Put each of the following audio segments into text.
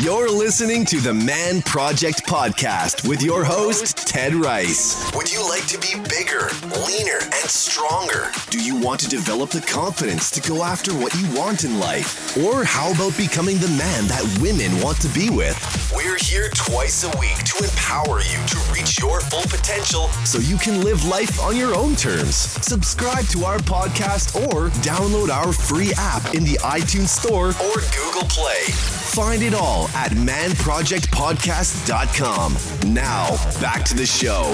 You're listening to the Man Project Podcast with your host, Ted Ryce. Would you like to be bigger, leaner, and stronger? Do you want to develop the confidence to go after what you want in life? Or how about becoming the man that women want to be with? We're here twice a week to empower you to reach your full potential so you can live life on your own terms. Subscribe to our podcast or download our free app in the iTunes Store or Google Play. Find it all at manprojectpodcast.com. Now, back to the show.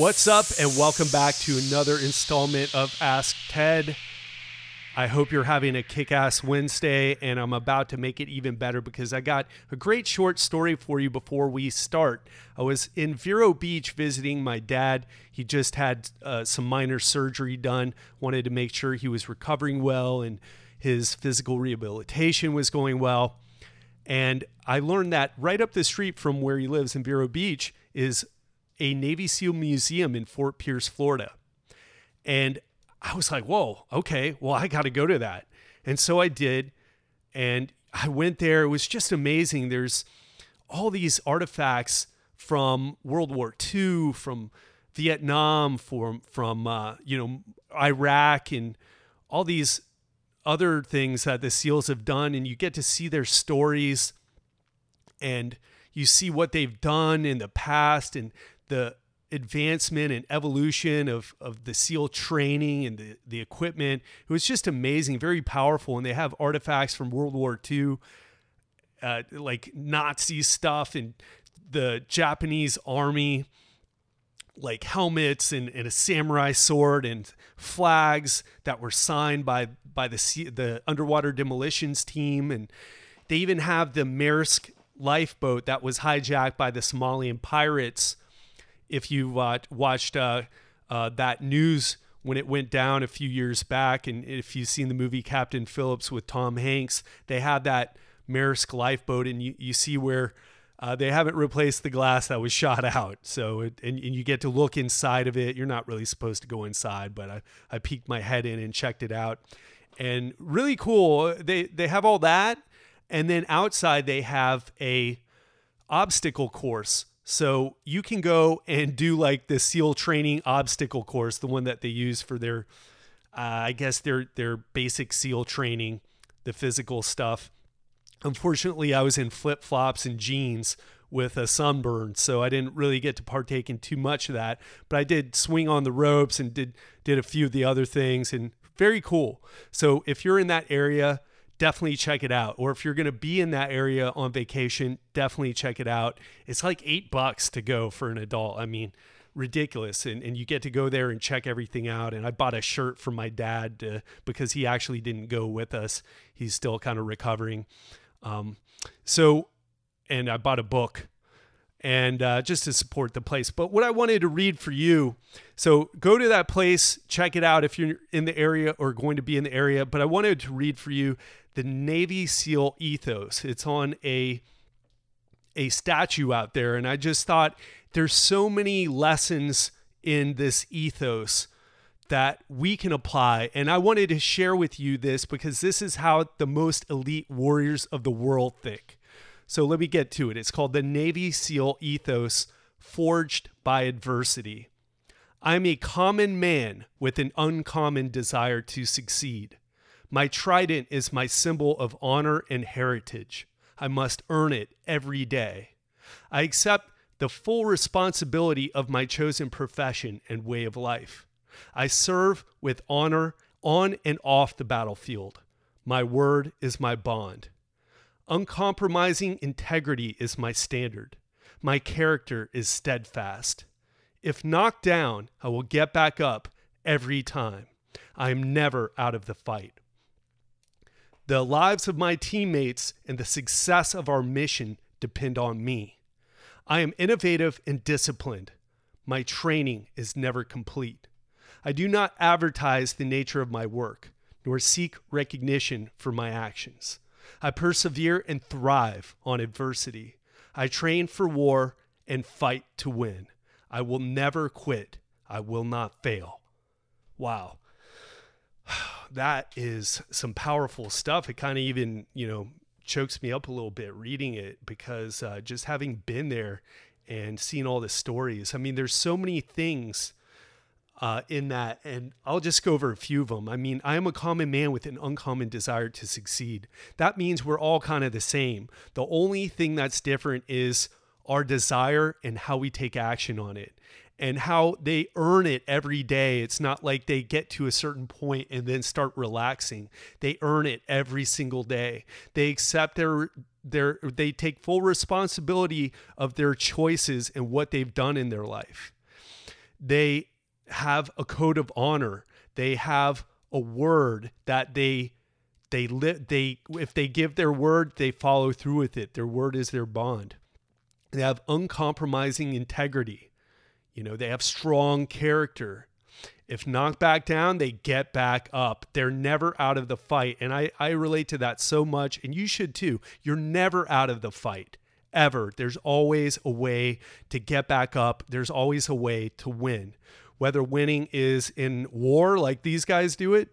What's up, and welcome back to another installment of Ask Ted. I hope you're having a kick ass Wednesday, and I'm about to make it even better because I got a great short story for you before we start. I was in Vero Beach visiting my dad. He just had uh, some minor surgery done, wanted to make sure he was recovering well and his physical rehabilitation was going well. And I learned that right up the street from where he lives in Vero Beach is a Navy SEAL museum in Fort Pierce, Florida. And I was like, whoa, okay, well, I got to go to that. And so I did. And I went there. It was just amazing. There's all these artifacts from World War II, from Vietnam, from, from uh, you know, Iraq, and all these other things that the SEALs have done, and you get to see their stories and you see what they've done in the past and the advancement and evolution of, of the SEAL training and the, the equipment. It was just amazing, very powerful. And they have artifacts from World War II, uh, like Nazi stuff and the Japanese army like helmets and, and a samurai sword and flags that were signed by by the sea, the underwater demolitions team and they even have the Maersk lifeboat that was hijacked by the Somalian pirates. If you uh, watched uh, uh, that news when it went down a few years back, and if you've seen the movie Captain Phillips with Tom Hanks, they had that Maersk lifeboat, and you, you see where uh, they haven't replaced the glass that was shot out. So, it, and, and, you get to look inside of it. You're not really supposed to go inside, but I, I peeked my head in and checked it out. And really cool. They, they have all that. And then outside, they have a obstacle course. So you can go and do like the SEAL training obstacle course, the one that they use for their, uh, I guess their their basic SEAL training, the physical stuff Unfortunately, I was in flip flops and jeans with a sunburn, so I didn't really get to partake in too much of that. But I did swing on the ropes and did did a few of the other things, and very cool. So if you're in that area, definitely check it out. Or if you're going to be in that area on vacation, definitely check it out. It's like eight bucks to go for an adult. I mean, ridiculous. And, and you get to go there and check everything out. And I bought a shirt for my dad to, because he actually didn't go with us. He's still kind of recovering. Um, so, and I bought a book and uh, just to support the place. But what I wanted to read for you, so go to that place, check it out if you're in the area or going to be in the area. But I wanted to read for you the Navy SEAL ethos. It's on a a statue out there, and I just thought there's so many lessons in this ethos that we can apply. And I wanted to share with you this because this is how the most elite warriors of the world think. So let me get to it. It's called the Navy SEAL Ethos Forged by Adversity. I'm a common man with an uncommon desire to succeed. My trident is my symbol of honor and heritage. I must earn it every day. I accept the full responsibility of my chosen profession and way of life. I serve with honor on and off the battlefield. My word is my bond. Uncompromising integrity is my standard. My character is steadfast. If knocked down, I will get back up every time. I am never out of the fight. The lives of my teammates and the success of our mission depend on me. I am innovative and disciplined. My training is never complete. I do not advertise the nature of my work, nor seek recognition for my actions. I persevere and thrive on adversity. I train for war and fight to win. I will never quit. I will not fail. Wow. That is some powerful stuff. It kind of even, you know, chokes me up a little bit reading it because uh, just having been there and seen all the stories. I mean, there's so many things uh, in that, and I'll just go over a few of them. I mean, I am a common man with an uncommon desire to succeed. That means we're all kind of the same. The only thing that's different is our desire and how we take action on it and how they earn it every day. It's not like they get to a certain point and then start relaxing. They earn it every single day. They accept their their they take full responsibility of their choices and what they've done in their life. They have a code of honor. They have a word that they they li- they if they give their word, they follow through with it. Their word is their bond. They have uncompromising integrity. You know, they have strong character. If knocked back down, they get back up. They're never out of the fight. And I, I relate to that so much, and you should too. You're never out of the fight, ever. There's always a way to get back up, there's always a way to win. Whether winning is in war, like these guys do it,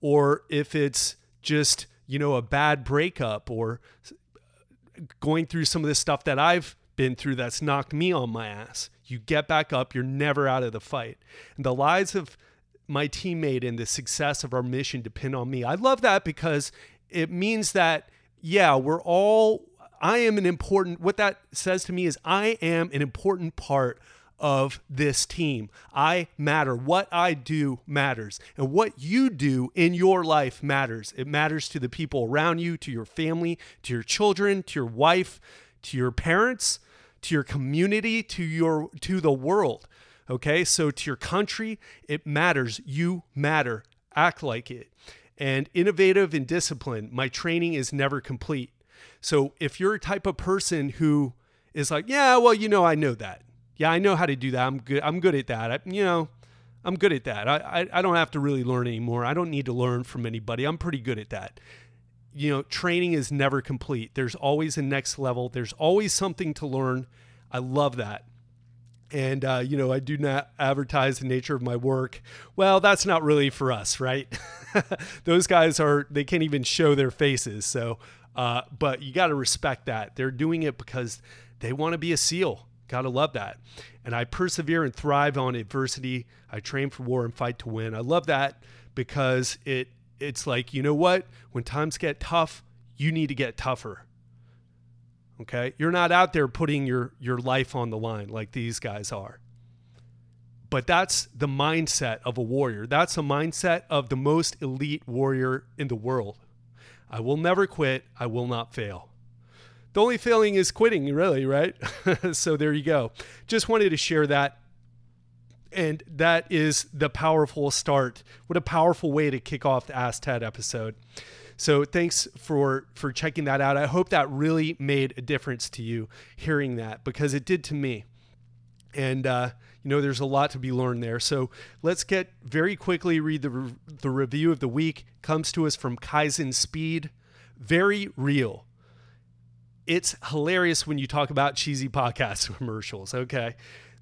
or if it's just, you know, a bad breakup or going through some of this stuff that I've been through that's knocked me on my ass. You get back up, you're never out of the fight. And the lives of my teammate and the success of our mission depend on me. I love that because it means that, yeah, we're all, I am an important, what that says to me is I am an important part of this team. I matter. What I do matters. And what you do in your life matters. It matters to the people around you, to your family, to your children, to your wife, to your parents, to your community, to your to the world. Okay? So to your country, it matters. You matter. Act like it. And innovative and disciplined, my training is never complete. So if you're a type of person who is like, yeah, well, you know, I know that. Yeah, I know how to do that. I'm good. I'm good at that. I, you know, I'm good at that. I, I, I don't have to really learn anymore. I don't need to learn from anybody. I'm pretty good at that you know, training is never complete. There's always a next level. There's always something to learn. I love that. And, uh, you know, I do not advertise the nature of my work. Well, that's not really for us, right? Those guys are, they can't even show their faces. So, uh, but you got to respect that. They're doing it because they want to be a SEAL. Got to love that. And I persevere and thrive on adversity. I train for war and fight to win. I love that because it it's like, you know what? When times get tough, you need to get tougher. Okay? You're not out there putting your your life on the line like these guys are. But that's the mindset of a warrior. That's the mindset of the most elite warrior in the world. I will never quit. I will not fail. The only failing is quitting, really, right? so there you go. Just wanted to share that and that is the powerful start. What a powerful way to kick off the Ask Ted episode. So thanks for for checking that out. I hope that really made a difference to you hearing that because it did to me. And uh, you know, there's a lot to be learned there. So let's get very quickly read the re- the review of the week. Comes to us from Kaizen Speed. Very real. It's hilarious when you talk about cheesy podcast commercials. Okay.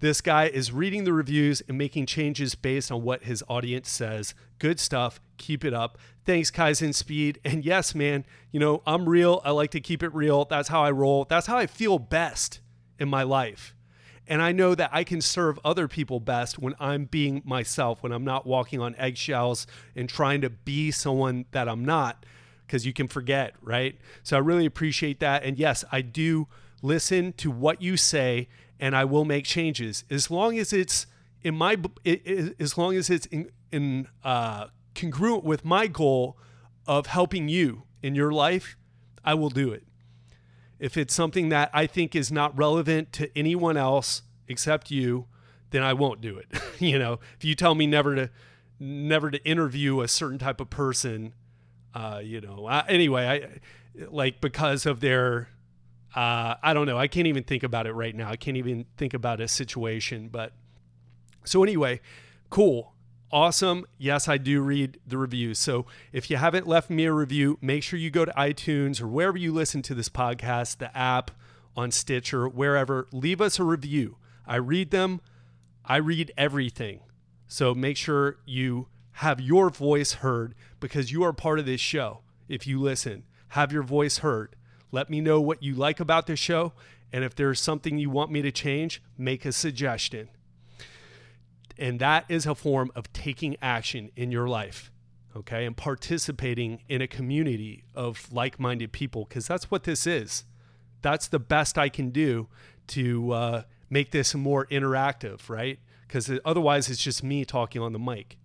This guy is reading the reviews and making changes based on what his audience says. Good stuff. Keep it up. Thanks, Kaizen Speed. And yes, man, you know, I'm real. I like to keep it real. That's how I roll. That's how I feel best in my life. And I know that I can serve other people best when I'm being myself, when I'm not walking on eggshells and trying to be someone that I'm not, because you can forget, right? So I really appreciate that. And yes, I do listen to what you say and I will make changes as long as it's in my as long as it's in, in uh, congruent with my goal of helping you in your life. I will do it. If it's something that I think is not relevant to anyone else except you, then I won't do it. you know, if you tell me never to never to interview a certain type of person, uh, you know, I, anyway, I like because of their uh, I don't know. I can't even think about it right now. I can't even think about a situation. But so, anyway, cool. Awesome. Yes, I do read the reviews. So if you haven't left me a review, make sure you go to iTunes or wherever you listen to this podcast, the app, on Stitcher, wherever. Leave us a review. I read them, I read everything. So make sure you have your voice heard because you are part of this show if you listen have your voice heard. Let me know what you like about this show. And if there's something you want me to change, make a suggestion. And that is a form of taking action in your life, okay? And participating in a community of like minded people, because that's what this is. That's the best I can do to uh, make this more interactive, right? Because otherwise, it's just me talking on the mic.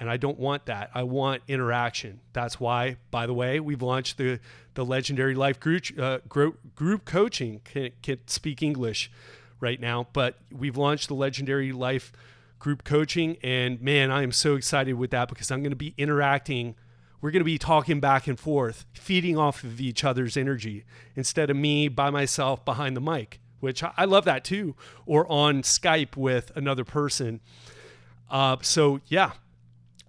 And I don't want that. I want interaction. That's why, by the way, we've launched the, the legendary life group, uh, group, group coaching. Can't, can't speak English right now, but we've launched the legendary life group coaching. And man, I am so excited with that because I'm going to be interacting. We're going to be talking back and forth, feeding off of each other's energy instead of me by myself behind the mic, which I love that too, or on Skype with another person. Uh, so, yeah.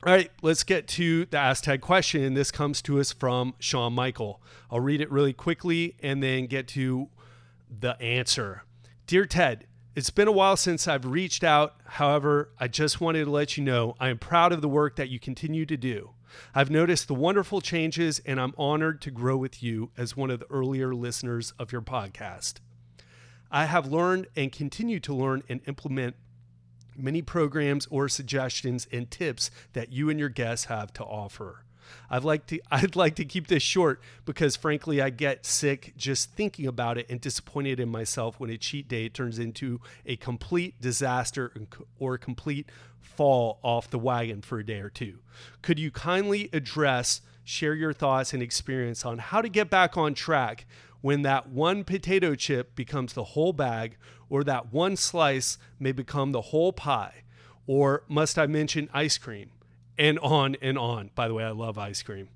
All right, let's get to the Ask Ted question. This comes to us from Sean Michael. I'll read it really quickly and then get to the answer. Dear Ted, it's been a while since I've reached out. However, I just wanted to let you know I am proud of the work that you continue to do. I've noticed the wonderful changes, and I'm honored to grow with you as one of the earlier listeners of your podcast. I have learned and continue to learn and implement many programs or suggestions and tips that you and your guests have to offer. I'd like to I'd like to keep this short because frankly I get sick just thinking about it and disappointed in myself when a cheat day turns into a complete disaster or complete fall off the wagon for a day or two. Could you kindly address share your thoughts and experience on how to get back on track when that one potato chip becomes the whole bag or that one slice may become the whole pie? Or must I mention ice cream? and on and on. By the way, I love ice cream.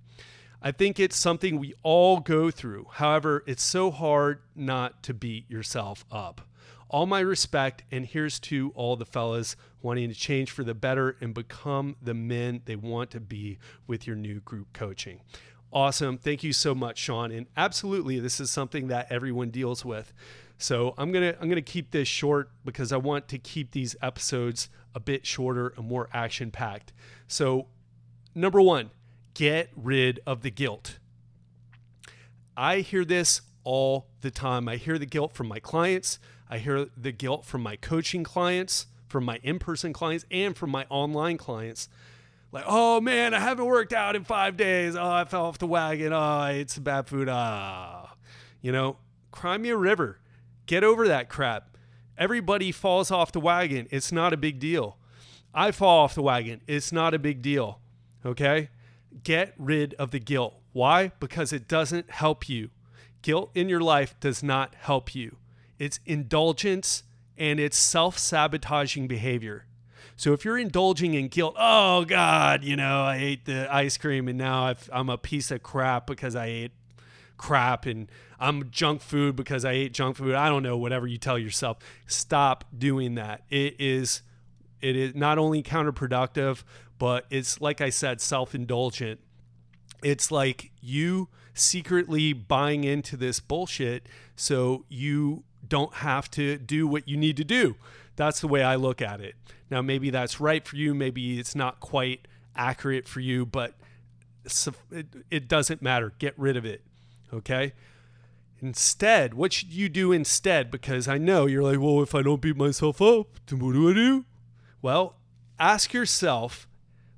I think it's something we all go through. However, it's so hard not to beat yourself up. All my respect, and here's to all the fellas wanting to change for the better and become the men they want to be with your new group coaching. Awesome. Thank you so much, Sean. And absolutely, this is something that everyone deals with. So I'm gonna I'm gonna keep this short because I want to keep these episodes a bit shorter and more action packed. So, number one, get rid of the guilt. I hear this all the time. I hear the guilt from my clients. I hear the guilt from my coaching clients, from my in person clients, and from my online clients. Like, oh man, I haven't worked out in five days. Oh, I fell off the wagon. Oh, I ate some bad food. Ah, you know, cry me a river. Get over that crap. Everybody falls off the wagon. It's not a big deal. I fall off the wagon. It's not a big deal. Okay? Get rid of the guilt. Why? Because it doesn't help you. Guilt in your life does not help you. It's indulgence and it's self sabotaging behavior. So if you're indulging in guilt, oh God, you know, I ate the ice cream and now i am a piece of crap because I ate crap and I'm junk food because I ate junk food. I don't know, whatever you tell yourself. Stop doing that. It is it is not only counterproductive, but it's like I said, self-indulgent. It's like you secretly buying into this bullshit so you don't have to do what you need to do. That's the way I look at it. Now, maybe that's right for you. Maybe it's not quite accurate for you, but it, doesn't matter. Get rid of it. Okay. Instead, what should you do instead? Because I know you're like, well, if I don't beat myself up, then what do I do? Well, ask yourself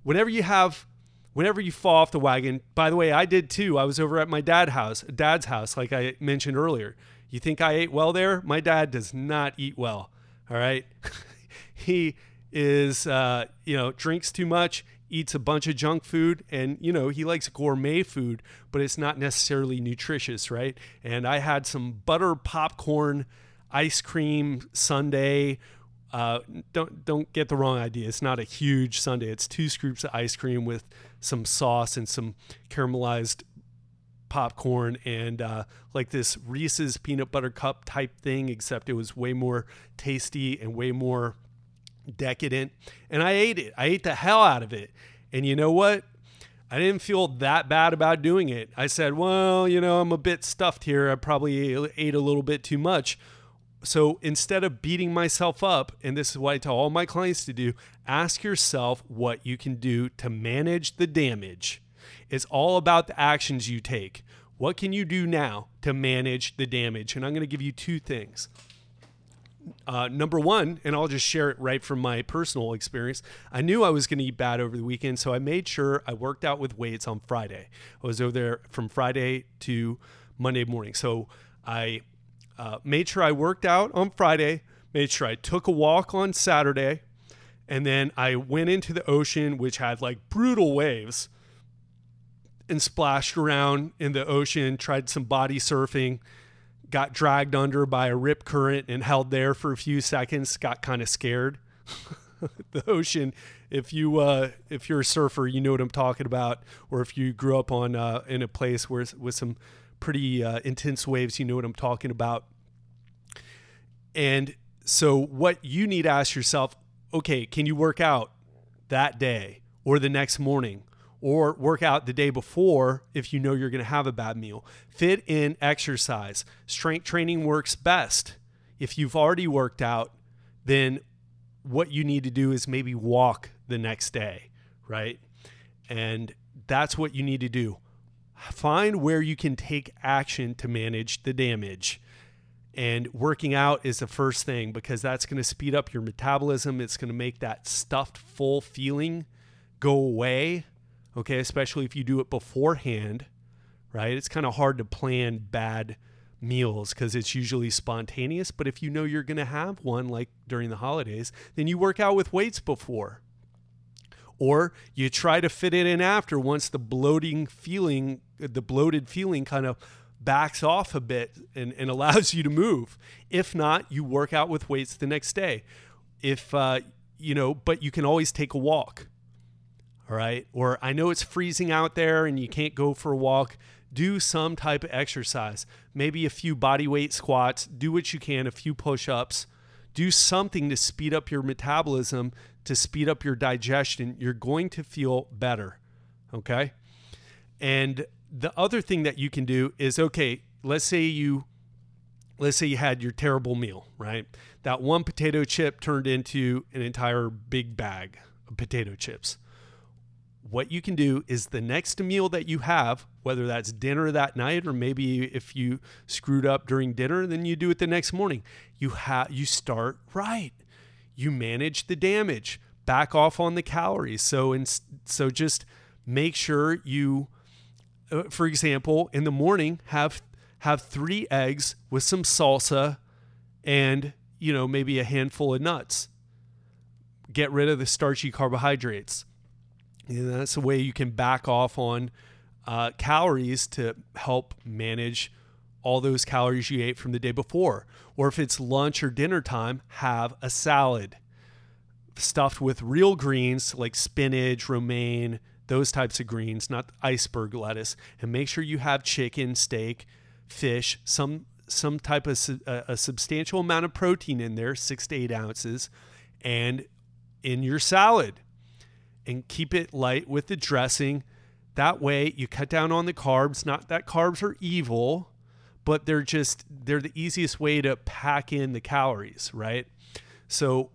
whenever you have whenever you fall off the wagon by the way i did too i was over at my dad's house dad's house like i mentioned earlier you think i ate well there my dad does not eat well all right? He is uh, you know drinks too much eats a bunch of junk food and you know he likes gourmet food but it's not necessarily nutritious right? And i had some butter popcorn ice cream sundae. Uh, don't don't get the wrong idea. It's not a huge sundae. It's two scoops of ice cream with some sauce and some caramelized popcorn and uh, like this reese's peanut butter cup type thing except it was way more tasty and way more decadent. And I ate it. I ate the hell out of it. And you know what? I didn't feel that bad about doing it. I said, well, you know, I'm a bit stuffed here. I probably ate a little bit too much. So instead of beating myself up, and this is what I tell all my clients to do, ask yourself what you can do to manage the damage. It's all about the actions you take. What can you do now to manage the damage? And I'm going to give you two things. Uh, number one, and I'll just share it right from my personal experience. I knew I was going to eat bad over the weekend, so I made sure I worked out with weights on Friday. I was over there from Friday to Monday morning. So I uh, made sure I worked out on Friday, made sure I took a walk on Saturday, and then I went into the ocean, which had like brutal waves, and splashed around in the ocean, tried some body surfing, got dragged under by a rip current and held there for a few seconds, got kind of scared. the ocean, if you uh, if you're a surfer, you know what I'm talking about, or if you grew up on uh, in a place where with some pretty uh, intense waves, you know what I'm talking about. And so, what you need to ask yourself okay, can you work out that day or the next morning or work out the day before if you know you're going to have a bad meal? Fit in exercise. Strength training works best. If you've already worked out, then what you need to do is maybe walk the next day, right? And that's what you need to do. Find where you can take action to manage the damage. And working out is the first thing because that's going to speed up your metabolism. It's going to make that stuffed full feeling go away. Okay, especially if you do it beforehand, right? It's kind of hard to plan bad meals because it's usually spontaneous. But if you know you're going to have one, like during the holidays, then you work out with weights before. Or you try to fit it in after once the bloating feeling, the bloated feeling kind of backs off a bit and, and allows you to move. If not, you work out with weights the next day. If, uh, you know, but you can always take a walk. All right. Or I know it's freezing out there and you can't go for a walk. Do some type of exercise, maybe a few body weight squats, do what you can, a few push ups, do something to speed up your metabolism, to speed up your digestion. You're going to feel better. Okay. And the other thing that you can do is okay, let's say you let's say you had your terrible meal, right? That one potato chip turned into an entire big bag of potato chips. What you can do is the next meal that you have, whether that's dinner that night or maybe if you screwed up during dinner, then you do it the next morning. You have you start right. You manage the damage, back off on the calories. So and so just make sure you uh, for example, in the morning, have have three eggs with some salsa and you know maybe a handful of nuts. Get rid of the starchy carbohydrates. And that's a way you can back off on uh, calories to help manage all those calories you ate from the day before. Or if it's lunch or dinner time, have a salad stuffed with real greens like spinach, romaine, those types of greens, not iceberg lettuce, and make sure you have chicken, steak, fish, some some type of a, a substantial amount of protein in there, six to eight ounces, and in your salad, and keep it light with the dressing. That way, you cut down on the carbs. Not that carbs are evil, but they're just they're the easiest way to pack in the calories, right? So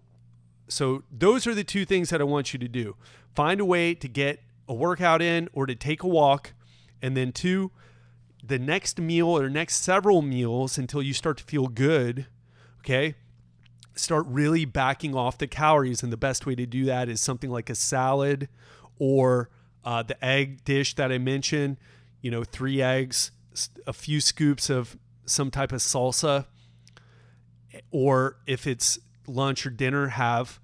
so those are the two things that I want you to do. Find a way to get a workout in or to take a walk. And then, two, the next meal or next several meals until you start to feel good, okay? Start really backing off the calories. And the best way to do that is something like a salad or uh, the egg dish that I mentioned, you know, three eggs, a few scoops of some type of salsa. Or if it's lunch or dinner, have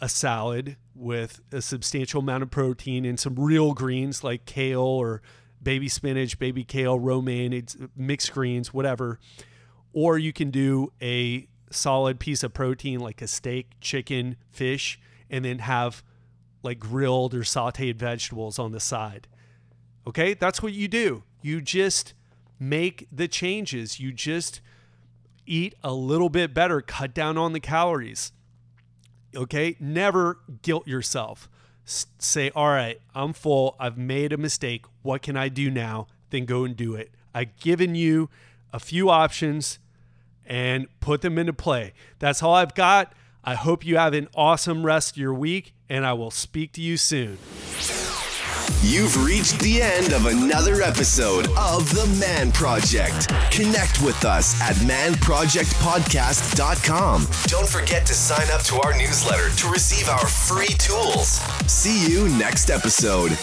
a salad with a substantial amount of protein and some real greens like kale or baby spinach, baby kale, romaine, mixed greens, whatever. Or you can do a solid piece of protein like a steak, chicken, fish, and then have like grilled or sauteed vegetables on the side. Okay? That's what you do. You just make the changes. You just eat a little bit better, cut down on the calories. Okay. Never guilt yourself. S- say, all right, I'm full. I've made a mistake. What can I do now? Then go and do it. I've given you a few options and put them into play. That's all I've got. I hope you have an awesome rest of your week, and I will speak to you soon. You've reached the end of another episode of The Man Project. Connect with us at manprojectpodcast.com. Don't forget to sign up to our newsletter to receive our free tools. See you next episode.